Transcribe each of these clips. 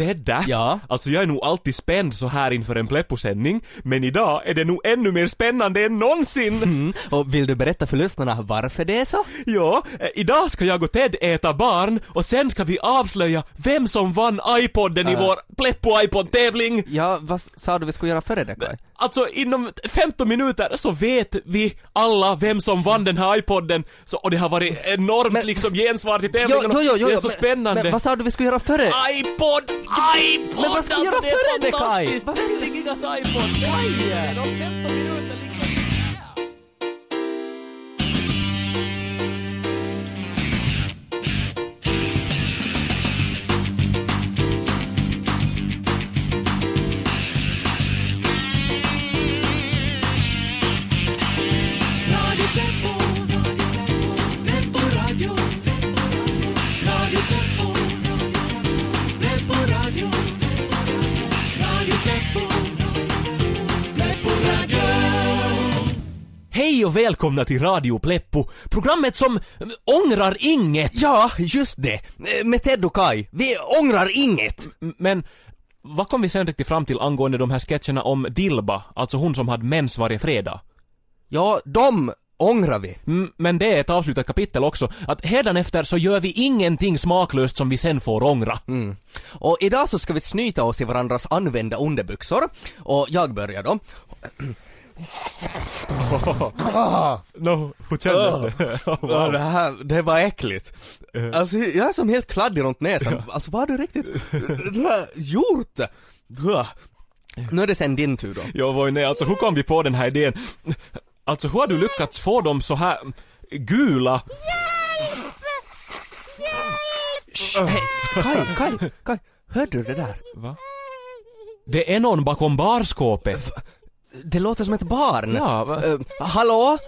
Tedda, Ja? alltså jag är nog alltid spänd så här inför en Pleppo-sändning, men idag är det nog ännu mer spännande än någonsin. Mm. Och vill du berätta för lyssnarna varför det är så? Ja, eh, idag ska jag och Ted äta barn och sen ska vi avslöja vem som vann iPodden i Äh. vår Pleppo-iPod-tävling. Ja, vad sa du vi skulle göra före det Kaj? Alltså inom 15 minuter så vet vi alla vem som vann den här iPodden, så, och det har varit enormt Men- liksom gensvar till tävlingen jo, jo, jo, det är så men- spännande. Men vad sa du vi skulle göra före? iPod! iPod! Men vad ska vi göra före det, Kaj? Vad- Tvillingarnas iPod! Kaj! De 15 minuter och välkomna till Radio Pleppo, programmet som mm, ångrar inget. Ja, just det! Eh, Med Ted och Kai. Vi ångrar inget! M- Men vad kom vi sen riktigt fram till angående de här sketcherna om Dilba, alltså hon som hade mens varje fredag? Ja, de ångrar vi. Mm, Men det är ett avslutat kapitel också, att hädanefter så gör vi ingenting smaklöst som vi sen får ångra. Mm. Och idag så ska vi snyta oss i varandras använda underbyxor. Och jag börjar då. No, hur kändes det? Ja, det här, det var äckligt. Alltså jag är som helt kladdig runt näsan. Alltså vad har du riktigt du har gjort? Bra. Nu är det sen din tur då. Jag var nej, alltså hur kom vi på den här idén? Alltså hur har du lyckats få dem så här gula? Shh, hej, Kai, Kai, Kai, hörde du det där? Va? Det är någon bakom barskåpet. Det låter som ett barn. Ja, va? Eh, hallå?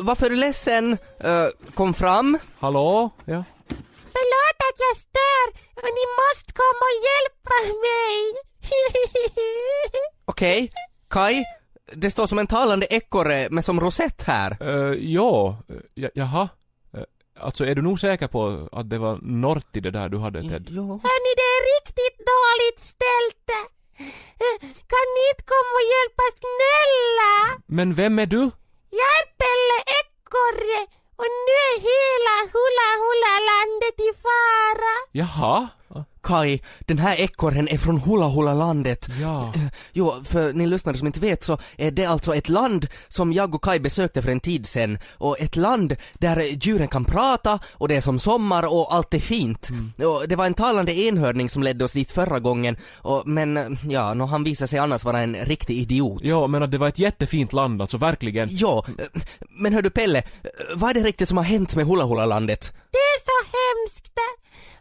Varför är du ledsen? Eh, kom fram. Hallå? Ja. Förlåt att jag stör, men ni måste komma och hjälpa mig. Okej, Kai. Det står som en talande ekorre med som rosett här. Uh, ja, ja, jaha. Eh, alltså är du nog säker på att det var Norti det där du hade Ted? Jo. Hörni, det är riktigt dåligt ställt. Kan ni inte komma och hjälpa snälla? Men vem är du? Jag är Pelle Ekorre och nu är hela Hula Hula landet i fara. Jaha? Kai, den här ekorren är från Hula Hula landet. Ja. Eh, Jo, för ni lyssnare som inte vet så är det alltså ett land som jag och Kai besökte för en tid sedan och ett land där djuren kan prata och det är som sommar och allt är fint. Och det var en talande enhörning som ledde oss dit förra gången och, men ja, nå han visade sig annars vara en riktig idiot. Ja, men det var ett jättefint land, alltså verkligen. Ja, eh, men hör du Pelle, vad är det riktigt som har hänt med Hula Hula landet? Det är så hemskt.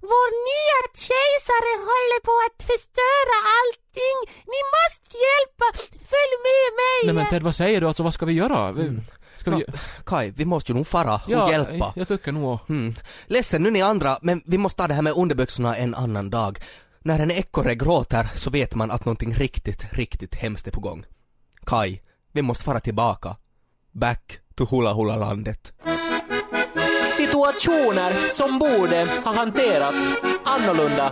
Vår nya kejsare håller på att förstöra allting. Ni måste hjälpa. Följ med mig. Nej men Ted, vad säger du? Alltså vad ska vi göra? Vi- Ska vi... Nå, Kai, vi måste ju nog fara och Ja, hjälpa. jag tycker nog. Mm. Ledsen nu ni andra, men vi måste ta det här med underbyxorna en annan dag. När en ekorre gråter så vet man att någonting riktigt, riktigt hemskt är på gång. Kai, vi måste fara tillbaka. Back to Hula Hula landet. Situationer som borde ha hanterats annorlunda.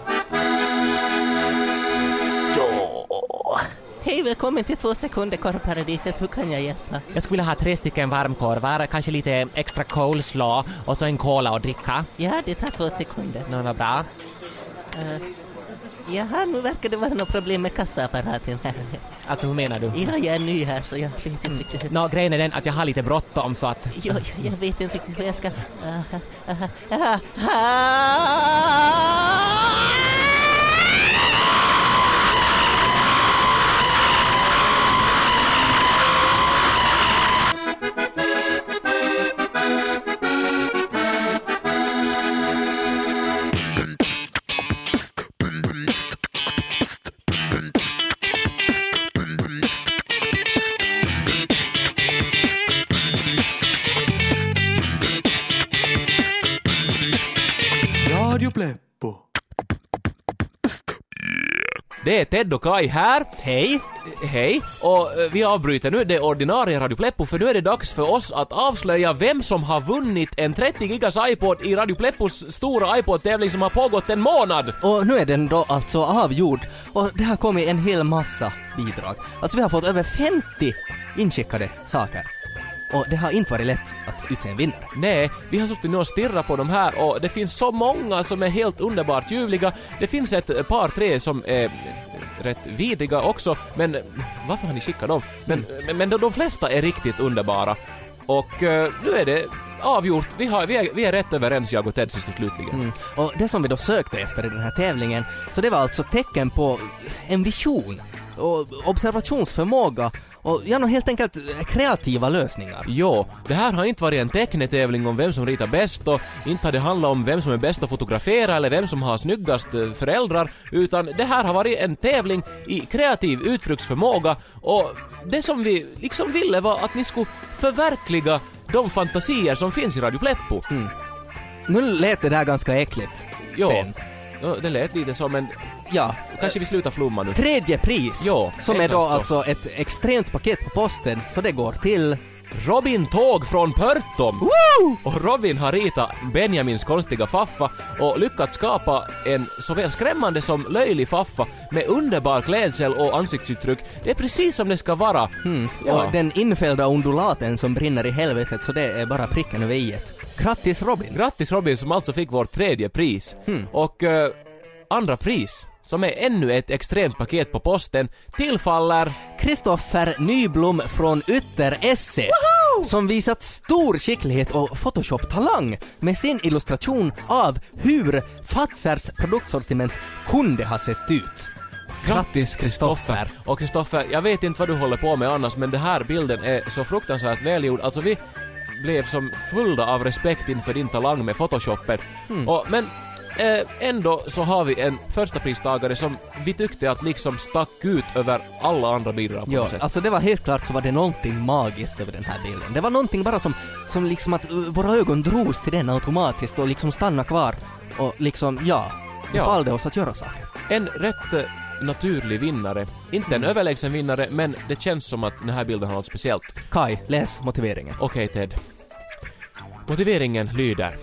Ja. Hej, välkommen till två sekunder korvparadiset. Hur kan jag hjälpa? Jag skulle vilja ha tre stycken varmkorvar, kanske lite extra coleslaw och så en cola att dricka. Ja, det tar två sekunder. Det var bra. Jaha, nu verkar det vara något problem med kassaapparaten här. Alltså hur menar du? Ja, jag är ny här så jag vet inte riktigt. Nå, grejen är den att jag har lite bråttom så att... Jag, jag vet inte riktigt hur jag ska... Aha, aha, aha, aha. Det är Ted och Kai här. Hej! Hej! Och eh, vi avbryter nu det ordinarie Radio Pleppo för nu är det dags för oss att avslöja vem som har vunnit en 30 gigas iPod i Radio Pleppos stora iPod-tävling som har pågått en månad. Och nu är den då alltså avgjord och det har kommit en hel massa bidrag. Alltså vi har fått över 50 inskickade saker. Och det har inte varit lätt utse en vinnare. Nej, vi har suttit nu och stirrat på de här och det finns så många som är helt underbart ljuvliga. Det finns ett par, tre som är rätt vidriga också, men varför har ni skickat dem? Men, men, men de, de flesta är riktigt underbara. Och eh, nu är det avgjort. Vi, har, vi, är, vi är rätt överens, jag och Ted, sist och slutligen. Mm. Och det som vi då sökte efter i den här tävlingen, så det var alltså tecken på en vision och observationsförmåga och ja, nå helt enkelt kreativa lösningar. Jo, det här har inte varit en tecknetävling om vem som ritar bäst och inte har det handlat om vem som är bäst att fotografera eller vem som har snyggast eh, föräldrar, utan det här har varit en tävling i kreativ uttrycksförmåga och det som vi liksom ville var att ni skulle förverkliga de fantasier som finns i Radio Pleppo. Nu lät det där ganska äckligt. Jo, Sen. Ja, det lät lite så men Ja. kanske vi slutar flumma nu. Tredje pris, Jo, som är då så. alltså ett extremt paket på posten, så det går till... Robin Tåg från Pörtom! Och Robin har ritat Benjamins konstiga faffa och lyckats skapa en såväl skrämmande som löjlig faffa med underbar klädsel och ansiktsuttryck. Det är precis som det ska vara. Ja. Och den infällda undulaten som brinner i helvetet, så det är bara pricken över iet. Grattis Robin! Grattis Robin som alltså fick vårt tredje pris. Och eh, andra pris, som är ännu ett extremt paket på posten, tillfaller Kristoffer Nyblom från Ytter Esse som visat stor skicklighet och Photoshop-talang med sin illustration av hur Fazers produktsortiment kunde ha sett ut. Grattis Kristoffer! Och Kristoffer, jag vet inte vad du håller på med annars men den här bilden är så fruktansvärt välgjord. Alltså vi blev som fulla av respekt inför din talang med photoshoppen. Och, men ändå så har vi en första pristagare som vi tyckte att liksom stack ut över alla andra bidrag på Ja, något sätt. alltså det var helt klart så var det någonting magiskt över den här bilden. Det var någonting bara som, som liksom att uh, våra ögon drogs till den automatiskt och liksom stannade kvar och liksom, ja, Ja. befallde oss att göra saker. En rätt eh, naturlig vinnare. Inte en överlägsen vinnare, men det känns som att den här bilden har något speciellt. Kai, läs motiveringen. Okej Ted. Motiveringen lyder.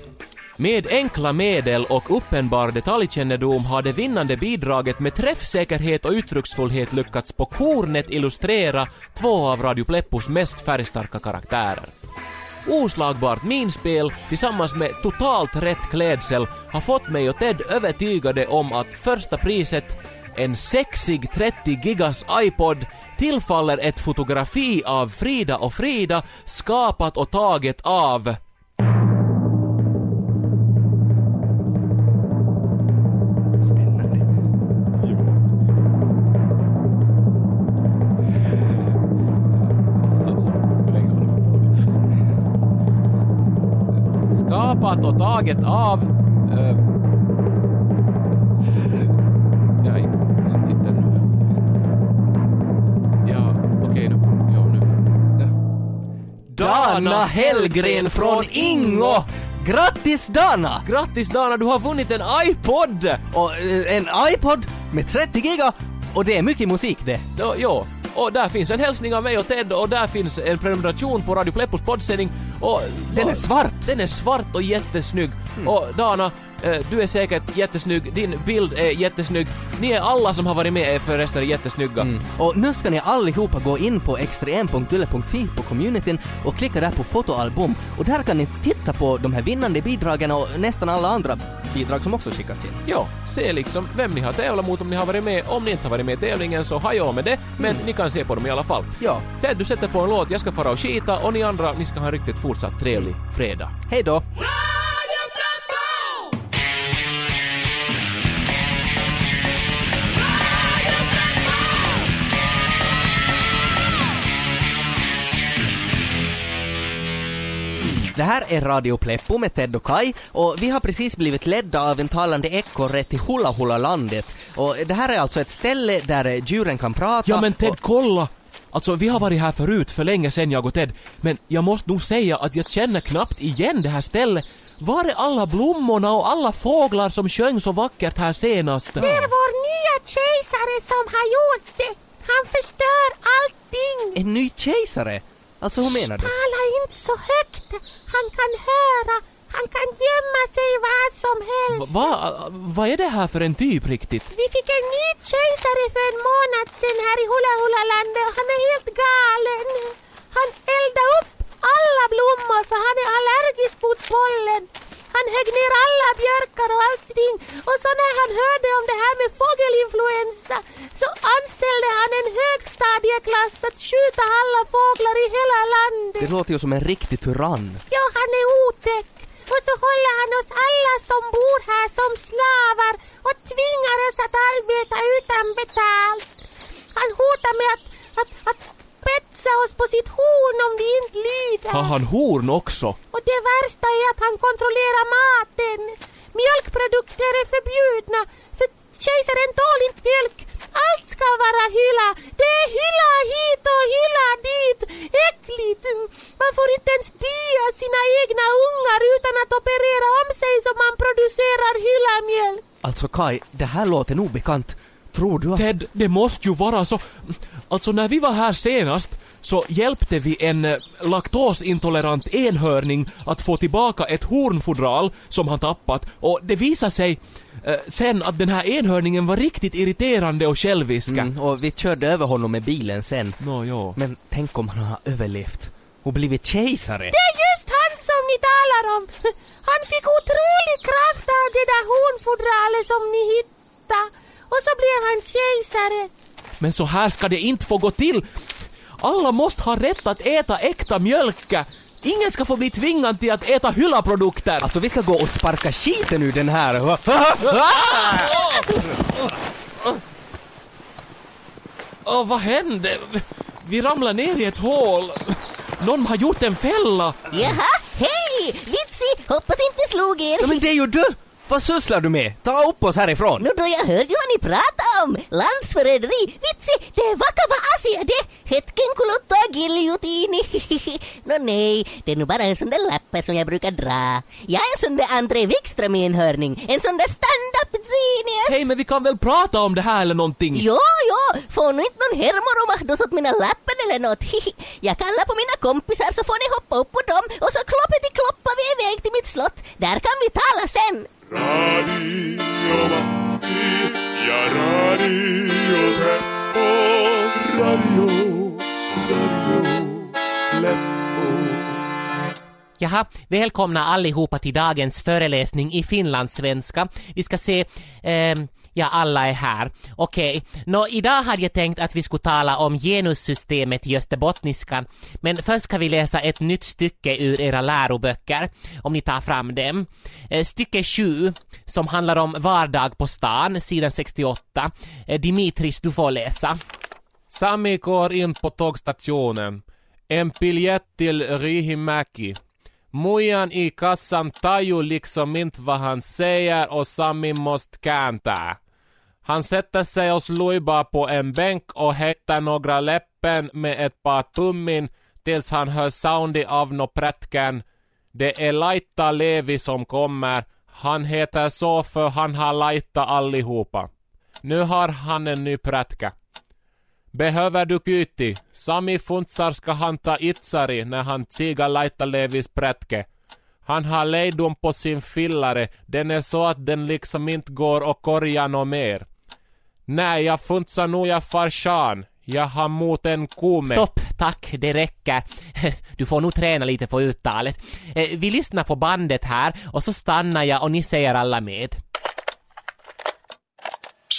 Med enkla medel och uppenbar detaljkännedom har det vinnande bidraget med träffsäkerhet och uttrycksfullhet lyckats på kornet illustrera två av Radio Pleppos mest färgstarka karaktärer. Oslagbart minspel tillsammans med totalt rätt klädsel har fått mig och Ted övertygade om att första priset, en sexig 30 gigas iPod, tillfaller ett fotografi av Frida och Frida skapat och taget av Skapat och taget av... Uh, ja, in- inte nu. Ja, okej nu. Ja, nu. Dana Hellgren från Ingo! Grattis Dana! Grattis Dana, du har vunnit en iPod! Och eh, en iPod med 30 giga och det är mycket musik det. Ja, ja. Och där finns en hälsning av mig och Ted och där finns en prenumeration på Radio Pleppos poddsändning och... Den är svart. Den är svart och jättesnygg. Och Dana, du är säkert jättesnygg, din bild är jättesnygg. Ni är alla som har varit med är förresten jättesnygga. Och nu ska ni allihopa gå in på extrem.yle.fi på communityn och klicka där på fotoalbum och där kan ni titta på de här vinnande bidragen och nästan alla andra bidrag som också skickats in. Ja, se liksom vem ni har tävlat mot om ni har varit med. Om ni inte har varit med i tävlingen så hajå med det, men ni kan se på dem i alla fall. Ja. Ted, du sätter på en låt, jag ska fara och skita och ni andra, ni ska ha en riktigt fortsatt trevlig fredag. Hej då! Här är Radio Pleppo med Ted och Kai och vi har precis blivit ledda av en talande ekorre till Hula Hula landet och det här är alltså ett ställe där djuren kan prata Ja men Ted, och, kolla! Alltså vi har varit här förut för länge sedan jag och Ted, men jag måste nog säga att jag känner knappt igen det här stället. Var är alla blommorna och alla fåglar som sjöng så vackert här senast? Det är vår nya kejsare som har gjort det. Han förstör allting. En ny kejsare? Alltså hur menar du? Inte så högt. Han kan höra. Han kan gömma sig vad som helst. va, vad är det här för en typ riktigt? Vi fick en ny kejsare för en månad sedan här i Hula Hula landet och han är helt galen. Han eldade upp alla blommor för han är allergisk mot pollen. Han högg ner alla björkar och allting. Och så när han hörde om det här med fågelinfluensa så anställde han en högstadieklass att skjuta alla fåglar i hela landet. Det låter ju som en riktig tyrann. Ja, han är otäck. Och så håller han oss alla som bor här som slavar och tvingar oss att arbeta utan betalt. Han hotar med att, att, att spetsa oss på sitt horn om vi inte lyder. Har han horn också? Och det värsta är att han kontrollerar maten. Mjölkprodukter är förbjudna för kejsaren tål inte mjölk. Allt ska vara hylla. Det är hylla hit och hylla dit. Äckligt. Man får inte ens dia sina egna ungar utan att operera om sig så man producerar hyllamjölk. Alltså Kai, det här låter nog bekant. Tror du att... Ted, det måste ju vara så... Alltså när vi var här senast så hjälpte vi en eh, laktosintolerant enhörning att få tillbaka ett hornfodral som han tappat och det visade sig eh, sen att den här enhörningen var riktigt irriterande och själviska. Mm, och vi körde över honom med bilen sen. Nå, ja. Men tänk om han har överlevt och blivit kejsare. Det är just han som ni talar om. Han fick otrolig kraft av det där hornfodralet som ni hittade. Och så blev han kejsare. Men så här ska det inte få gå till! Alla måste ha rätt att äta äkta mjölk! Ingen ska få bli tvingad till att äta hyllaprodukter! Alltså vi ska gå och sparka skiten ur den här. Åh, vad hände? Vi ramlade ner i ett hål. Någon har gjort en fälla. Jaha, hej! Vitsi, hoppas inte slog er. Ja, men det är ju du! Vad sysslar du med? Ta upp oss härifrån! Nu då jag hörde vad ni pratade om, landsförräderi, vitsi, det är vakava asia det, hetken kuluttaa giljutini. Nå nej, det är nu bara en sån där lappe som jag brukar dra. Jag är en sån där André Wikström i en hörning, en sån där stand-up genius. Hej, men vi kan väl prata om det här eller någonting? Jo, jo, får nu inte någon hermoromahdos åt mina lappen eller nåt. Jag kallar på mina kompisar så får ni hoppa upp på dem och så kloppet i kloppar vi iväg till mitt slott. Där kan vi tala sen. Radio Matti ja Radio Teppo. Radio, Radio Leppo. Jaha, välkomna allihopa till dagens föreläsning i finlandssvenska. Vi ska se, eh, ja alla är här. Okej, nå idag hade jag tänkt att vi skulle tala om genussystemet i österbottniskan, men först ska vi läsa ett nytt stycke ur era läroböcker, om ni tar fram dem. Eh, stycke 7, som handlar om vardag på stan, sidan 68. Eh, Dimitris, du får läsa. Sami går in på tågstationen. En biljett till Riihimäki. Mujan i kassan tajuar liksom inte vad han säger och Sami måste kanta. Han sätter sig och slujbar på en bänk och hettar några läppen med ett par tummin tills han hör soundi av nå prätken. Det är Laita Levi som kommer. Han heter så för han har Laita allihopa. Nu har han en ny prätka. Behöver du kyti? Sami funtsar ska han ta itsari när han tiga lajta Levis prätke. Han har lejdom på sin fillare, den är så att den liksom inte går att korja nå mer. Nej, jag funtsar nog jag farsan. Jag har mot en kome. Stopp, tack, det räcker. Du får nog träna lite på uttalet. Eh, vi lyssnar på bandet här och så stannar jag och ni säger alla med.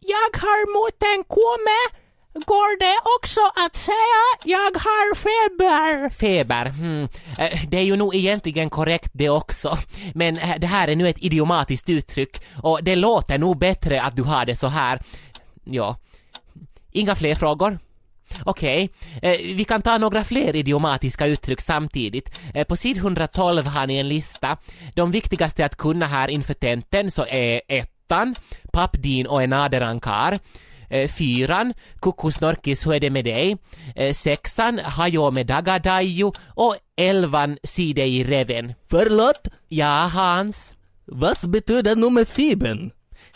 Jag har mot en kome. Går det också att säga jag har feber? Feber, hmm. Eh, det är ju nog egentligen korrekt det också. Men eh, det här är nu ett idiomatiskt uttryck och det låter nog bättre att du har det så här. Ja. Inga fler frågor? Okej, eh, vi kan ta några fler idiomatiska uttryck samtidigt. Eh, på sid 112 har ni en lista. De viktigaste att kunna här inför tenten så är ettan, pappdin och en aderankar. Eh, fyran, kukusnorkis hur är det med dig? Eh, sexan, hajo med dagadajo och elvan, si dig i reven. Förlåt? Ja, Hans? Vad betyder nummer sieben?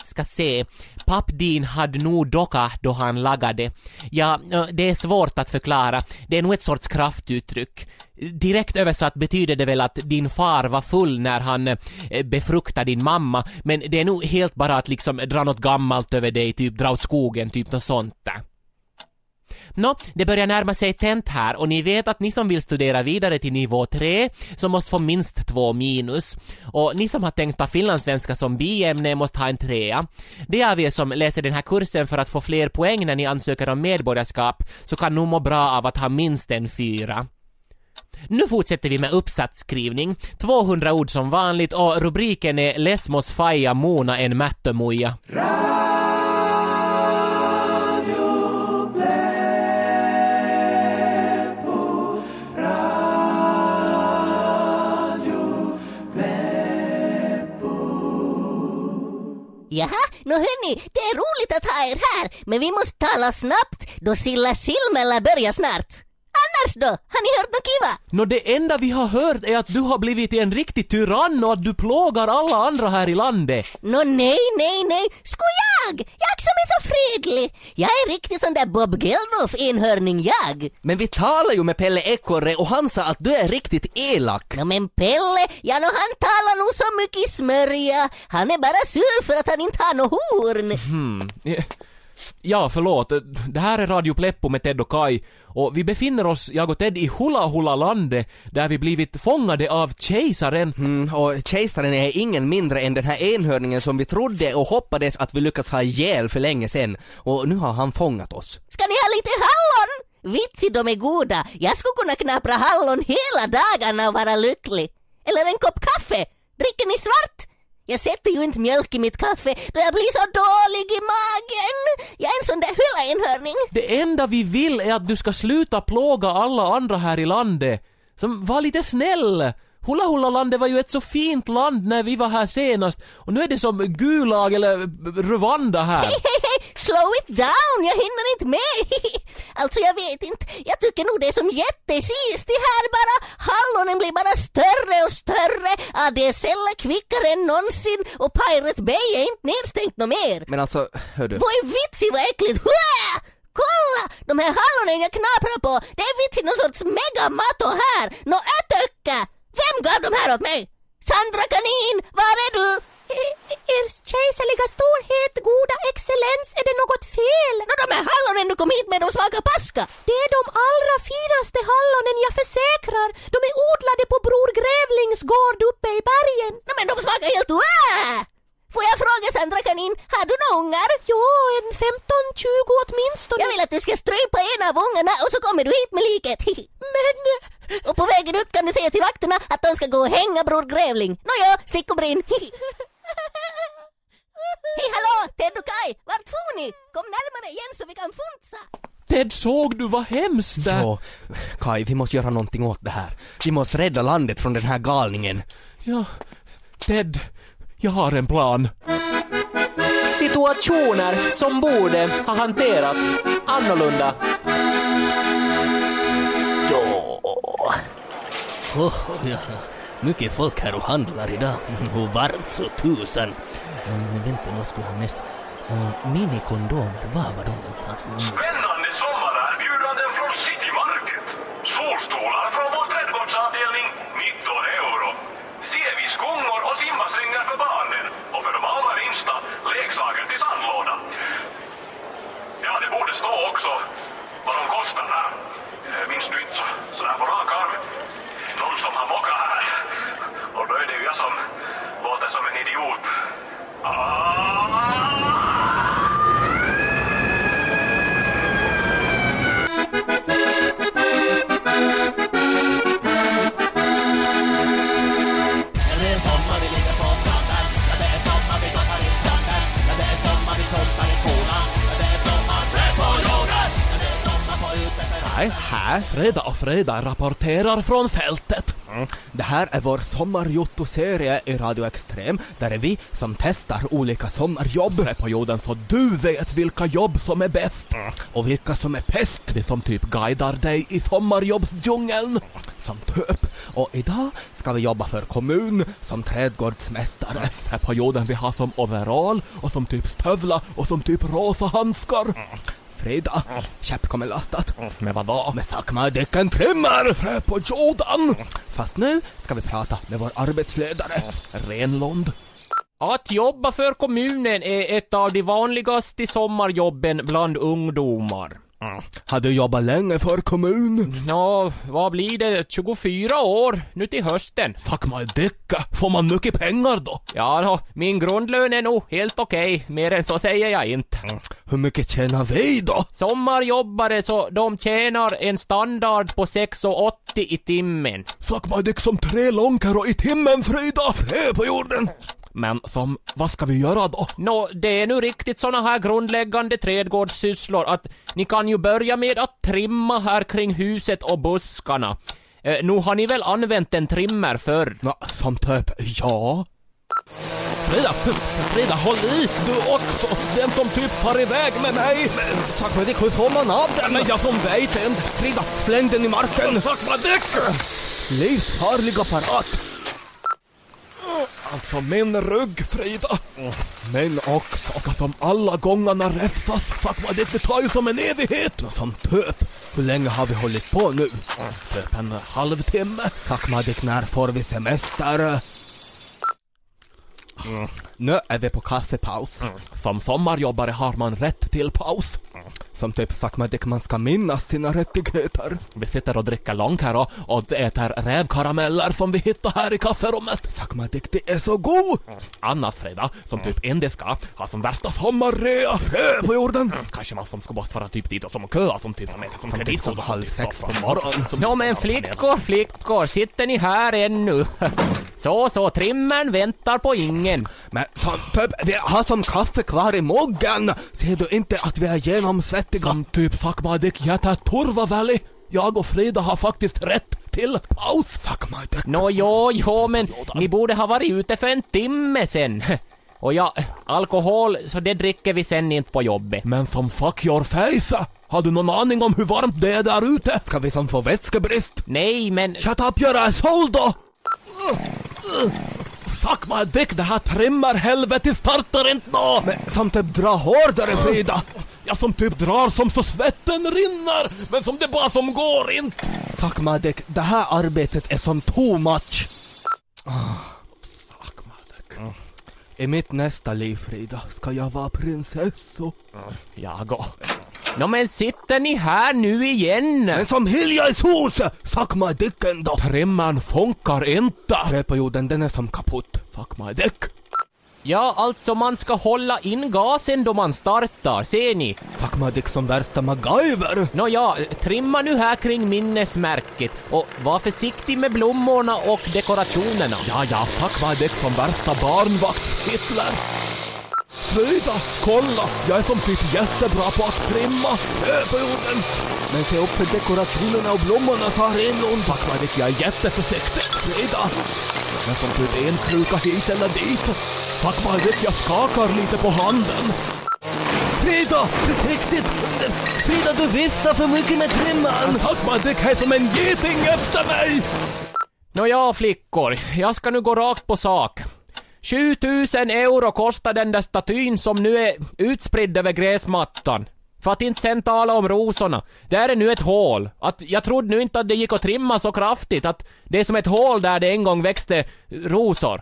Ska se. Pappdin hade nog docka då han lagade. Ja, eh, det är svårt att förklara. Det är nog ett sorts kraftuttryck. Direkt översatt betyder det väl att din far var full när han eh, befruktade din mamma, men det är nog helt bara att liksom dra något gammalt över dig, typ dra åt skogen, typ något sånt där. Nå, det börjar närma sig tent här och ni vet att ni som vill studera vidare till nivå 3 så måste få minst två minus. Och ni som har tänkt ta finlandssvenska som biämne måste ha en trea. De av er som läser den här kursen för att få fler poäng när ni ansöker om medborgarskap så kan nog må bra av att ha minst en fyra. Nu fortsätter vi med uppsatsskrivning. 200 ord som vanligt och rubriken är Lesmos faja Mona en mättömuja. Jaha, nå hörni, det är roligt att ha er här, men vi måste tala snabbt då Silla Silmela börjar snart. Annars då? Har ni hört något kiva? Nå det enda vi har hört är att du har blivit en riktig tyrann och att du plågar alla andra här i landet. Nå nej, nej, nej, sko jag? Jag som är så fredlig. Jag är riktigt sån där Bob Geldof enhörning jag. Men vi talar ju med Pelle Ekorre och han sa att du är riktigt elak. Nå men Pelle, ja nå han talar nog så mycket smörja. Han är bara sur för att han inte har något horn. Hmm. Ja, förlåt. Det här är Radio Pleppo med Ted och Kai och vi befinner oss, jag och Ted, i Hula Hula landet där vi blivit fångade av kejsaren. Mm, och kejsaren är ingen mindre än den här enhörningen som vi trodde och hoppades att vi lyckats ha ihjäl för länge sedan. Och nu har han fångat oss. Ska ni ha lite hallon? Vitsi, de är goda. Jag skulle kunna knapra hallon hela dagarna och vara lycklig. Eller en kopp kaffe. Dricker ni svart? Jag sätter ju inte mjölk i mitt kaffe då jag blir så dålig i magen. Jag är en sån där hula-enhörning. Det enda vi vill är att du ska sluta plåga alla andra här i landet. Som var lite snäll. Hula Hula landet var ju ett så fint land när vi var här senast och nu är det som Gulag eller Rwanda här. Slow it down, jag hinner inte med. Alltså jag vet inte, jag tycker nog det är som jättesist det här bara. Hallonen blir bara större och större, ADSL är kvickare än någonsin och Pirate Bay är inte nedstängt något mer. Men alltså, hör du. Vad är vitsigt, vad äckligt! Hua! Kolla! De här hallonen jag knaprar på, det är vitsigt någon sorts megamatto här, nå ötöcka! Vem gav de här åt mig? Sandra Kanin, var är du? Ers kejserliga storhet, goda excellens, är det något fel? Nå de här hallonen du kom hit med, de smakar paska. Det är de allra finaste hallonen, jag försäkrar. De är odlade på Bror Grävlings gård uppe i bergen. Nå men de smakar helt Wah! Får jag fråga Sandra Kanin, har du några ungar? Ja, en 15-20 åtminstone. Jag vill att du ska strypa en av ungarna och så kommer du hit med liket. Men... Och på vägen ut kan du säga till vakterna att de ska gå och hänga Bror Grävling. Nåja, stick och brinn. Hej hallå, Ted och Kai, vart for ni? Kom närmare igen så vi kan funtsa. Ted, du vad hemskt? Ja, Kai, vi måste göra någonting åt det här. Vi måste rädda landet från den här galningen. Ja, Ted, jag har en plan. Situationer som borde ha hanterats annorlunda. Oh, ja. Mycket folk här och handlar idag. Och varmt så tusan. Men vänta, vad skulle jag näst? Uh, minikondomer, var var de någonstans? Mm. Nej, här. Freda och Freda rapporterar från fältet. Det här är vår sommarjotto-serie i Radio Extrem, där är vi som testar olika sommarjobb. Se på jorden så du vet vilka jobb som är bäst. Och vilka som är pest, Vi som typ guidar dig i sommarjobbsdjungeln. som töp. Och idag ska vi jobba för kommun som trädgårdsmästare. Se på jorden vi har som overall och som typ stövlar och som typ rosa handskar. Frida, käpp kommer lastat. Men vadå? Med Sakmadäcken trimmer! Frö på jorden! Fast nu ska vi prata med vår arbetsledare. Renlund. Att jobba för kommunen är ett av de vanligaste sommarjobben bland ungdomar. Har du jobbat länge för kommun? Nå, vad blir det? 24 år nu till hösten. Fuck my dicka. Får man mycket pengar då? Ja, nå, min grundlön är nog helt okej. Mer än så säger jag inte. Hur mycket tjänar vi då? Sommarjobbare så de tjänar en standard på 6,80 i timmen. Suck my dick som tre långkaro i timmen Frida! Frö på jorden! Men som, vad ska vi göra då? Nå, det är nu riktigt såna här grundläggande trädgårdssysslor att ni kan ju börja med att trimma här kring huset och buskarna. Eh, nu har ni väl använt en trimmer förr? Nå, som typ, ja. Frida, Frida håll i! Du också! Den som typ far iväg med mig! Fuck my dick, hur får man av den? Men jag som vet inte! Frida, släng den i marken! Fuck my dick! Livsfarlig apparat! Alltså min rygg Frida! Men också Saker som alla gångarna räffas. Fuck my det tar ju som en evighet! som töp. Hur länge har vi hållit på nu? Typ en halvtimme. Tack Madik, när får vi semester? Nu är vi på kaffepaus. Som sommarjobbare har man rätt till paus. Som typ dick, man ska minnas sina rättigheter. Vi sitter och dricker långkaro och äter rävkarameller som vi hittar här i kafferummet. Fuck my dick, det är så god! Anna Freda, som typ indiska, har som värsta sommarrea. Frö på jorden. Kanske man som ska bara vara typ dit och som köa som typ som äter som typ som halv sex på morgonen. Nå men flickor, flickor, sitter ni här ännu? Så, så, trimmern väntar på ingen. Men som typ, vi har som kaffe kvar i muggen! Ser du inte att vi är genomsvettiga? Som typ fuck my dick, jag tar Turvaväli. Jag och Frida har faktiskt rätt till paus. Fuck my dick. Nå jo, jo, men ni borde ha varit ute för en timme sen. Och ja, alkohol, så det dricker vi sen inte på jobbet. Men som fuck your face. Har du någon aning om hur varmt det är där ute? Ska vi som få vätskebrist? Nej, men... Shut up your asshole då! Fuck my dick, det här trimmerhelvetet startar inte nå! Men som typ dra hårdare Frida! Jag som typ drar som så svetten rinner, men som det bara som går inte. Fuck my dick, det här arbetet är som too much! Fuck my dick. I mitt nästa liv Frida, ska jag vara prinsessa? Jag går. Nå men sitter ni här nu igen? Men som Hilja i hus! Fuck my dick ändå! Trimmern funkar inte. Träperioden den är som kaputt. Fuck my dick. Ja, alltså man ska hålla in gasen då man startar, ser ni? Fuck my dick som värsta MacGyver! Nåja, trimma nu här kring minnesmärket och var försiktig med blommorna och dekorationerna. Ja, ja, fuck my dick som värsta barnvakt-Hitler. Frida, kolla! Jag är som typ jättebra på att trimma träperioden. Men se upp för dekorationerna och blommorna sa Renlund. Fuck my dick, jag är jätteförsiktig. Frida. Jag som typ en kruka hit eller dit. Tack vare dick, jag skakar lite på handen. Frida! Försiktigt! Frida, du viftar för mycket med trimmaren! Tack my dick, är som en geting efter mig! Nåja, flickor, jag ska nu gå rakt på sak. 7000 euro kostar den där statyn som nu är utspridd över gräsmattan. För att inte sen tala om rosorna. Där är nu ett hål. Att jag trodde nu inte att det gick att trimma så kraftigt att det är som ett hål där det en gång växte rosor.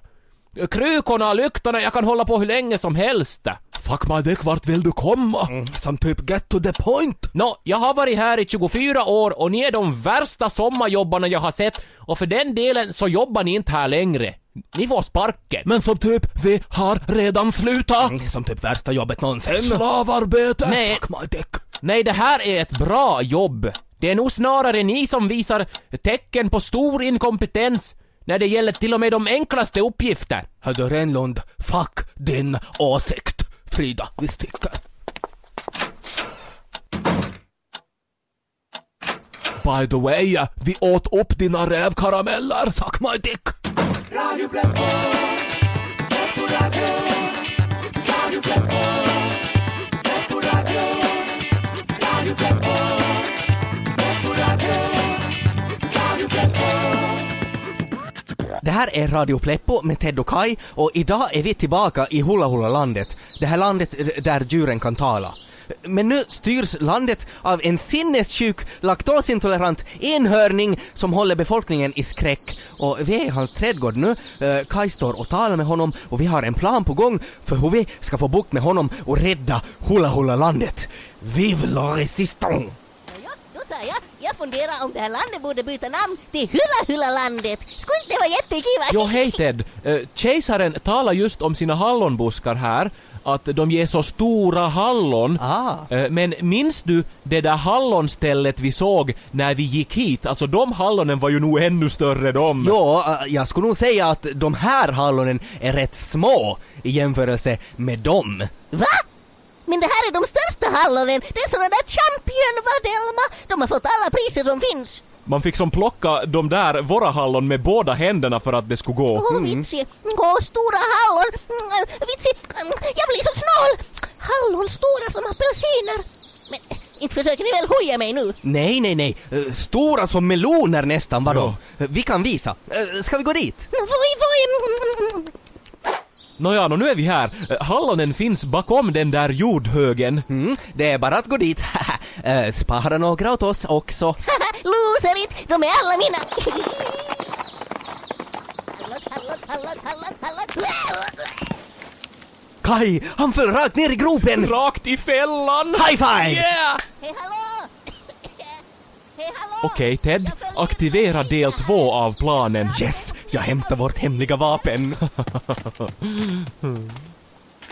Krukorna, lyktorna, jag kan hålla på hur länge som helst. Fuck my dick, vart vill du komma? Som typ get to the point! Nå, jag har varit här i 24 år och ni är de värsta sommarjobbarna jag har sett och för den delen så jobbar ni inte här längre. Ni får sparken. Men som typ, vi har redan slutat. Som typ värsta jobbet någonsin. Slavarbete. Nej, Fuck my dick! nej det här är ett bra jobb. Det är nog snarare ni som visar tecken på stor inkompetens när det gäller till och med de enklaste uppgifter. Hördu Renlund, fuck din åsikt! Frida, vi sticker. By the way, vi åt upp dina rävkarameller. Fuck my dick! Det här är Radio Pleppo med Ted och Kai och idag är vi tillbaka i Hula Hula landet. Det här landet där djuren kan tala. Men nu styrs landet av en sinnessjuk, laktosintolerant enhörning som håller befolkningen i skräck. Och vi är i hans trädgård nu. Eh, Kai står och talar med honom och vi har en plan på gång för hur vi ska få bukt med honom och rädda Hula Hula landet. Vive la résistance! Ja, då sa jag, jag funderar om det här landet borde byta namn till Hula Hula landet. Skulle inte det vara jättekul? Jo, hej Ted. Eh, Kejsaren talar just om sina hallonbuskar här, att de ger så stora hallon. Ah. Eh, Men minns du det där hallonstället vi såg när vi gick hit? Alltså de hallonen var ju nog ännu större de. Jo, äh, jag skulle nog säga att de här hallonen är rätt små i jämförelse med dem. Va? Men det här är de största hallonen. Det är såna där champion Vadelma. De har fått alla priser som finns. Man fick som plocka de där, våra hallon med båda händerna för att det skulle gå. Åh, vitsi. Åh, stora hallon. Mm, Vitsi. Mm, Jag blir så snål. Hallon stora som apelsiner. Men inte försöker ni väl hoja mig nu? Nej, nej, nej. Eh, Stora som meloner nästan, vadå? Eh, Vi kan visa. Eh, Ska vi gå dit? Voi, voi. Nåja, nå nu är vi här. Eh, Hallonen finns bakom den där jordhögen. Mm, det är bara att gå dit. Eh, Spara några åt oss också. Loserit, de är alla mina. Kai, han föll rakt ner i gropen! Rakt i fällan! High five! Yeah! Hej Okej Ted, aktivera del två av planen. Yes, jag hämtar vårt hemliga vapen.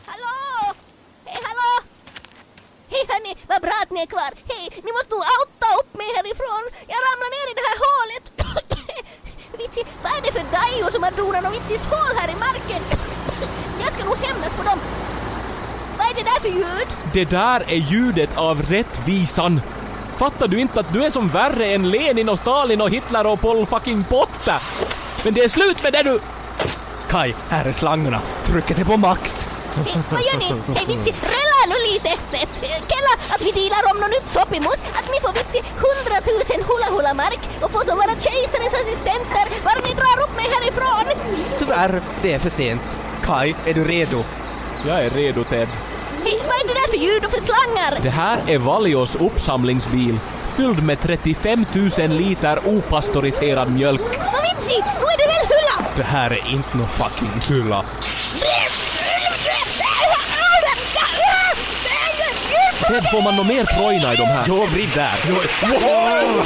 Hallå! Hej hallå! Hej hörni, vad bra att ni är kvar. Hej, ni måste nog outa upp mig härifrån. Jag ramlar ner i det här hålet. Vitsi, vad är det för dajor som har donat något vitsis hål här i marken? Jag ska nog hämnas på dem. Vad är det där för ljud? Det där är ljudet av rättvisan. Fattar du inte att du är som värre än Lenin och Stalin och Hitler och Pol fucking Potter? Men det är slut med det nu! Kai, här är slangarna. Trycket är på max. Vad gör ni? Hej vitsi, rella nu lite! Kella att vi dealar om något nytt soppimus, att ni får vitsi 100 000 hula hula mark och får som vara kejsarens assistenter bara ni drar upp mig härifrån! Tyvärr, det är för sent. Kai, är du redo? Jag är redo Ted. Är det där för ljud och för slangar? Det här är Valios uppsamlingsbil fylld med 35 000 liter opastöriserad mjölk. Vad vitsi, nu är det väl hula! Det här är inte någon fucking hylla. Ted, får man nog mer projna i de här? Jo, vrid där. Wow!